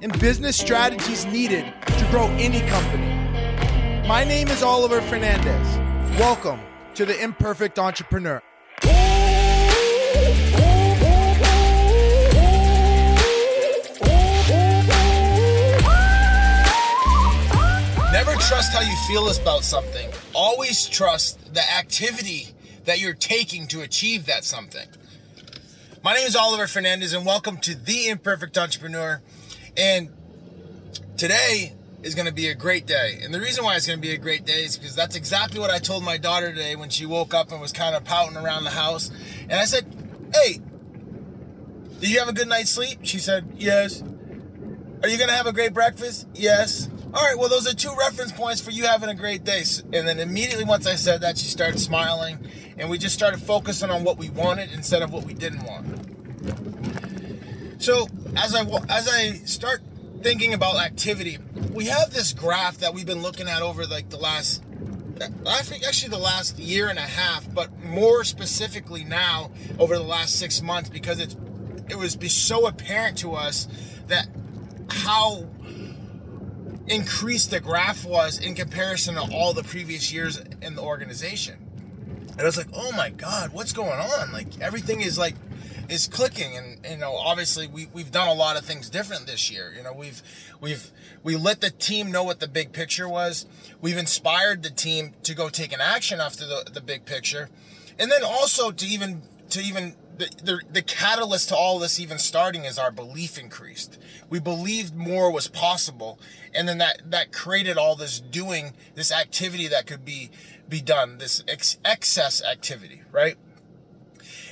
and business strategies needed to grow any company. My name is Oliver Fernandez. Welcome to the Imperfect Entrepreneur. Never trust how you feel about something. Always trust the activity that you're taking to achieve that something. My name is Oliver Fernandez, and welcome to The Imperfect Entrepreneur. And today is going to be a great day. And the reason why it's going to be a great day is because that's exactly what I told my daughter today when she woke up and was kind of pouting around the house. And I said, Hey, did you have a good night's sleep? She said, Yes. Are you going to have a great breakfast? Yes. All right, well, those are two reference points for you having a great day. And then immediately once I said that, she started smiling, and we just started focusing on what we wanted instead of what we didn't want. So as I as I start thinking about activity, we have this graph that we've been looking at over like the last I think actually the last year and a half, but more specifically now over the last six months because it's it was so apparent to us that how increased the graph was in comparison to all the previous years in the organization. And I was like, oh my God, what's going on? Like everything is like is clicking and you know obviously we, we've done a lot of things different this year you know we've we've we let the team know what the big picture was we've inspired the team to go take an action after the, the big picture and then also to even to even the, the, the catalyst to all this even starting is our belief increased. We believed more was possible, and then that that created all this doing, this activity that could be be done, this ex- excess activity, right?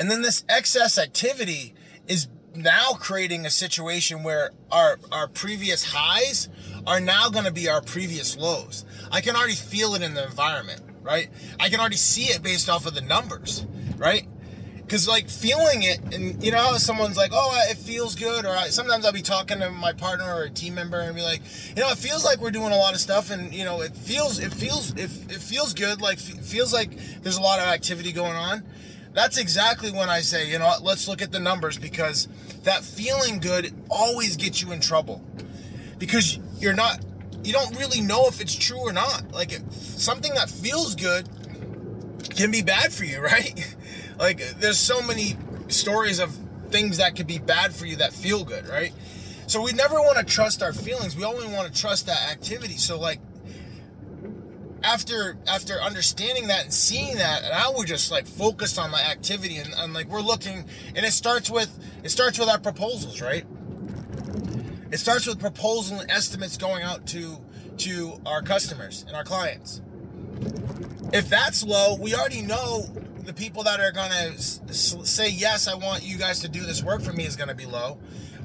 And then this excess activity is now creating a situation where our our previous highs are now going to be our previous lows. I can already feel it in the environment, right? I can already see it based off of the numbers, right? Cause like feeling it, and you know how someone's like, "Oh, it feels good," or I, sometimes I'll be talking to my partner or a team member and be like, "You know, it feels like we're doing a lot of stuff, and you know, it feels, it feels, it, it feels good. Like, feels like there's a lot of activity going on." That's exactly when I say, you know, let's look at the numbers because that feeling good always gets you in trouble because you're not, you don't really know if it's true or not. Like, it, something that feels good can be bad for you, right? Like there's so many stories of things that could be bad for you that feel good, right? So we never want to trust our feelings. We only want to trust that activity. So like after after understanding that and seeing that, now we're just like focused on my activity and, and like we're looking and it starts with it starts with our proposals, right? It starts with proposal and estimates going out to to our customers and our clients. If that's low, we already know the people that are going to say, yes, I want you guys to do this work for me is going to be low,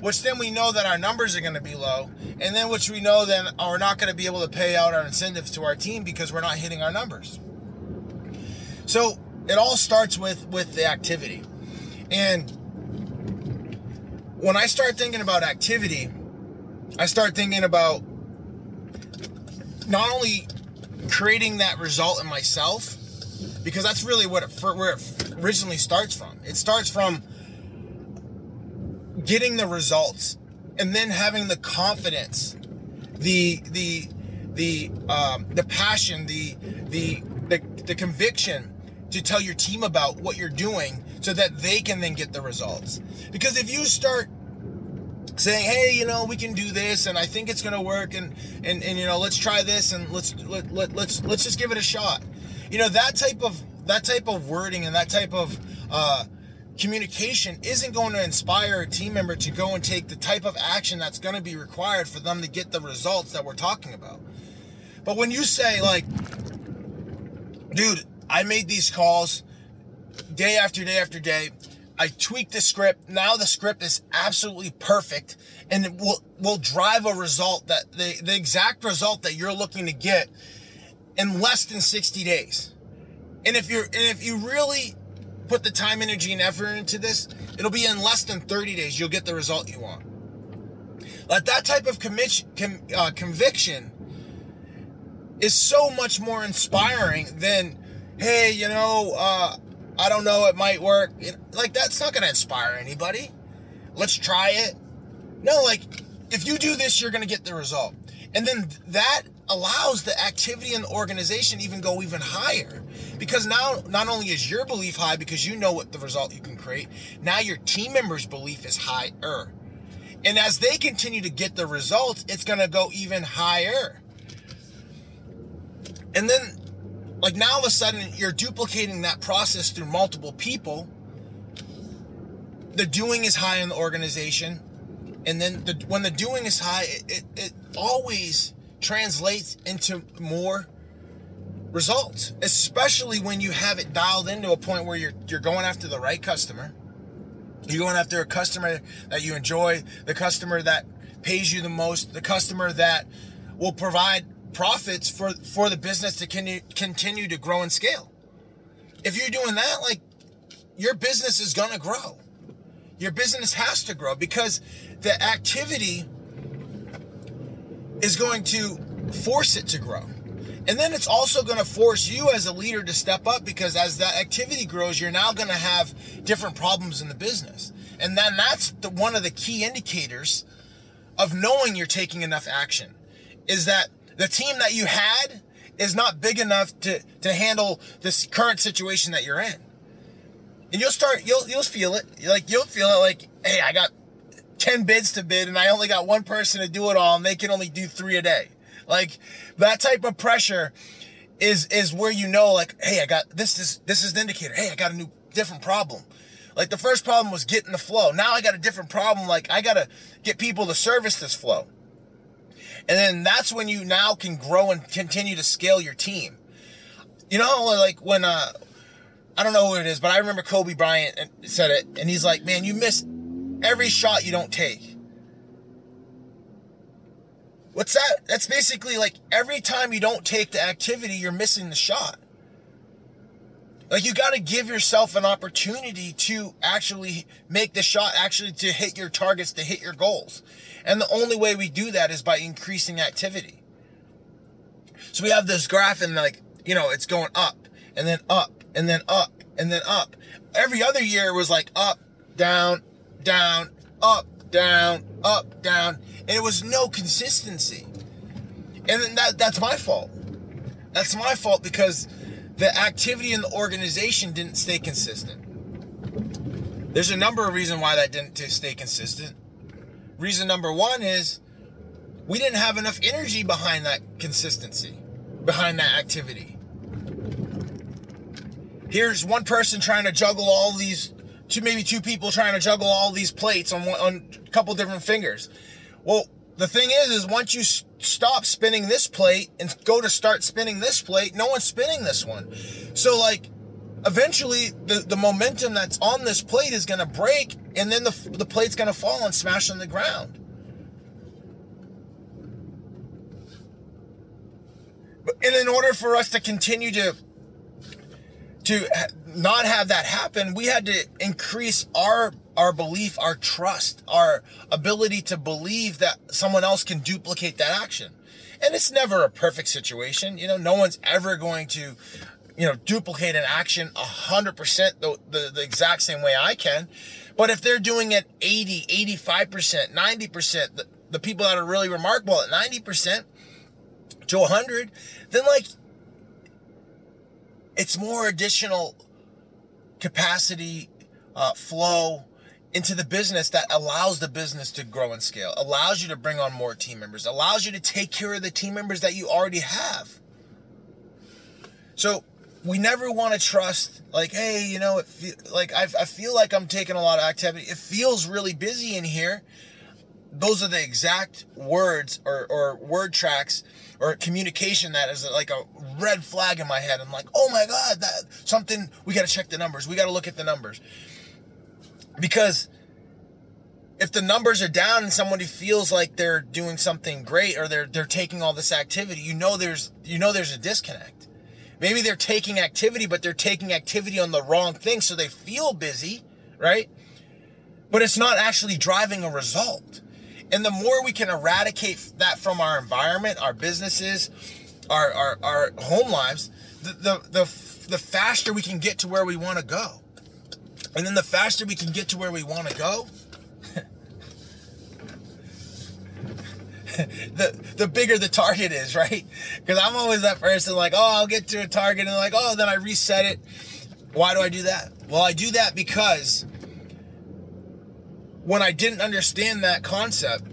which then we know that our numbers are going to be low. And then which we know then we're not going to be able to pay out our incentives to our team because we're not hitting our numbers. So it all starts with, with the activity. And when I start thinking about activity, I start thinking about not only creating that result in myself, because that's really what it, where it originally starts from. It starts from getting the results and then having the confidence, the the the um, the passion, the, the the the conviction to tell your team about what you're doing so that they can then get the results. Because if you start saying, "Hey, you know, we can do this, and I think it's going to work, and and and you know, let's try this, and let's let, let let's let's just give it a shot," you know that type of that type of wording and that type of uh, communication isn't going to inspire a team member to go and take the type of action that's going to be required for them to get the results that we're talking about. But when you say like, dude, I made these calls day after day after day. I tweaked the script. Now the script is absolutely perfect and it will, will drive a result that the, the exact result that you're looking to get in less than 60 days. And if you're, and if you really put the time, energy, and effort into this, it'll be in less than 30 days. You'll get the result you want. Like that type of commit, com, uh, conviction is so much more inspiring than, hey, you know, uh, I don't know, it might work. It, like that's not going to inspire anybody. Let's try it. No, like if you do this, you're going to get the result. And then that allows the activity in the organization even go even higher. Because now not only is your belief high because you know what the result you can create now your team members belief is higher. And as they continue to get the results it's going to go even higher. And then like now all of a sudden you're duplicating that process through multiple people. The doing is high in the organization. And then the, when the doing is high it, it, it always translates into more results, especially when you have it dialed into a point where you're you're going after the right customer. You're going after a customer that you enjoy, the customer that pays you the most, the customer that will provide profits for for the business to continue continue to grow and scale. If you're doing that, like your business is going to grow. Your business has to grow because the activity is going to force it to grow. And then it's also going to force you as a leader to step up because as that activity grows, you're now going to have different problems in the business. And then that's the, one of the key indicators of knowing you're taking enough action is that the team that you had is not big enough to, to handle this current situation that you're in. And you'll start, you'll, you'll feel it. Like, you'll feel it like, hey, I got 10 bids to bid and I only got one person to do it all and they can only do three a day. Like that type of pressure is, is where you know, like, hey, I got this, this, this is the indicator. Hey, I got a new, different problem. Like the first problem was getting the flow. Now I got a different problem. Like I got to get people to service this flow. And then that's when you now can grow and continue to scale your team. You know, like when, uh, I don't know who it is, but I remember Kobe Bryant said it, and he's like, "Man, you missed every shot you don't take. What's that? That's basically like every time you don't take the activity, you're missing the shot. Like you got to give yourself an opportunity to actually make the shot, actually to hit your targets, to hit your goals. And the only way we do that is by increasing activity. So we have this graph and like, you know, it's going up and then up and then up and then up. Every other year was like up, down, down, up, down, up, down. And it was no consistency. And that, that's my fault. That's my fault because the activity in the organization didn't stay consistent. There's a number of reasons why that didn't stay consistent. Reason number one is we didn't have enough energy behind that consistency, behind that activity. Here's one person trying to juggle all these two maybe two people trying to juggle all these plates on one, on a couple different fingers. Well, the thing is, is once you stop spinning this plate and go to start spinning this plate, no one's spinning this one. So like, eventually the, the momentum that's on this plate is going to break and then the, the plate's going to fall and smash on the ground. And in order for us to continue to to not have that happen, we had to increase our our belief, our trust, our ability to believe that someone else can duplicate that action. And it's never a perfect situation. You know, no one's ever going to, you know, duplicate an action 100% the, the, the exact same way I can. But if they're doing it 80, 85%, 90%, the, the people that are really remarkable at 90% to 100, then like, it's more additional capacity, uh, flow into the business that allows the business to grow and scale, allows you to bring on more team members, allows you to take care of the team members that you already have. So we never want to trust like, hey, you know, it feel, like I, I feel like I'm taking a lot of activity. It feels really busy in here. Those are the exact words or, or word tracks or communication that is like a red flag in my head. I'm like, oh my God, that something, we got to check the numbers. We got to look at the numbers. because if the numbers are down and somebody feels like they're doing something great or they're they're taking all this activity, you know there's you know there's a disconnect. Maybe they're taking activity, but they're taking activity on the wrong thing, so they feel busy, right? But it's not actually driving a result. And the more we can eradicate that from our environment, our businesses, our our, our home lives, the, the the the faster we can get to where we want to go. And then the faster we can get to where we want to go, the the bigger the target is, right? Because I'm always that person like, oh, I'll get to a target and like, oh, then I reset it. Why do I do that? Well, I do that because when I didn't understand that concept,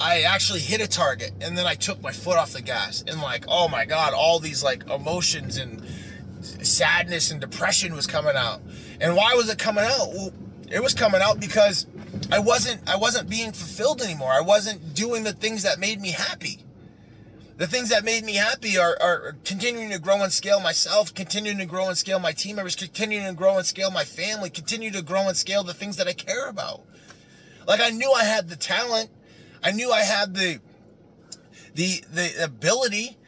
I actually hit a target and then I took my foot off the gas and like, oh my god, all these like emotions and sadness and depression was coming out. And why was it coming out? Well, it was coming out because I wasn't I wasn't being fulfilled anymore. I wasn't doing the things that made me happy. The things that made me happy are, are continuing to grow and scale myself, continuing to grow and scale my team members, continuing to grow and scale my family, continue to grow and scale the things that I care about. Like I knew I had the talent, I knew I had the the the ability.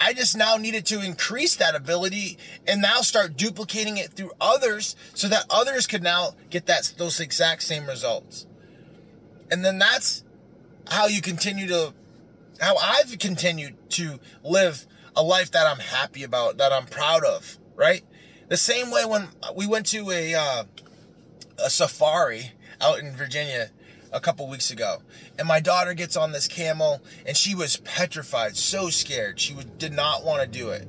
I just now needed to increase that ability and now start duplicating it through others so that others could now get that those exact same results. And then that's how you continue to how I've continued to live a life that I'm happy about, that I'm proud of, right? The same way when we went to a uh, a safari out in Virginia a couple weeks ago. And my daughter gets on this camel and she was petrified, so scared. She would, did not want to do it.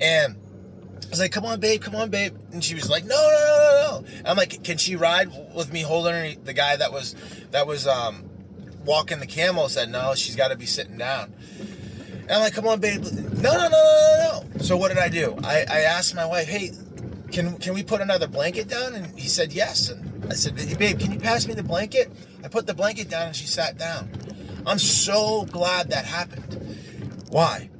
And I was like, come on, babe, come on, babe. And she was like, no, no, no, no, no. I'm like, can she ride with me holding her? The guy that was, that was, um, walking the camel said, no, she's got to be sitting down. And I'm like, come on, babe. No, no, no, no, no. So what did I do? I, I asked my wife, hey, can, can we put another blanket down? And he said, yes. And I said, babe, can you pass me the blanket? I put the blanket down and she sat down. I'm so glad that happened. Why?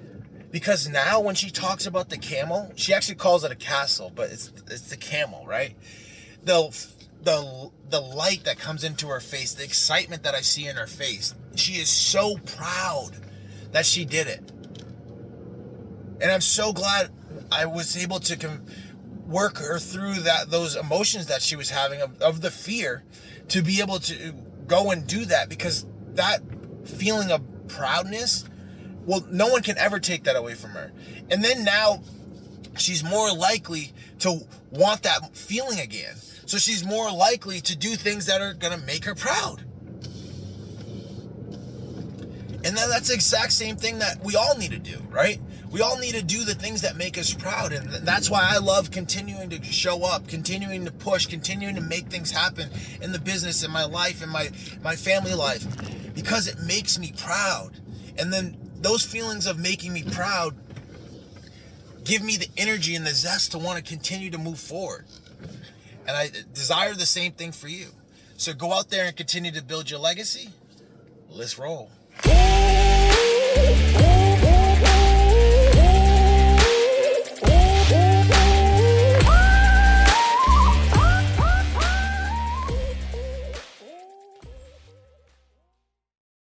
Because now when she talks about the camel, she actually calls it a castle, but it's it's the camel, right? The the the light that comes into her face, the excitement that I see in her face. She is so proud that she did it. And I'm so glad I was able to work her through that those emotions that she was having of, of the fear to be able to go and do that because that feeling of proudness, well, no one can ever take that away from her. And then now she's more likely to want that feeling again. So she's more likely to do things that are going to make her proud. And then that's the exact same thing that we all need to do, right? We all need to do the things that make us proud. And that's why I love continuing to show up, continuing to push, continuing to make things happen in the business, in my life, in my, my family life, because it makes me proud. And then those feelings of making me proud give me the energy and the zest to want to continue to move forward. And I uh, desire the same thing for you. So go out there and continue to build your legacy. Let's roll.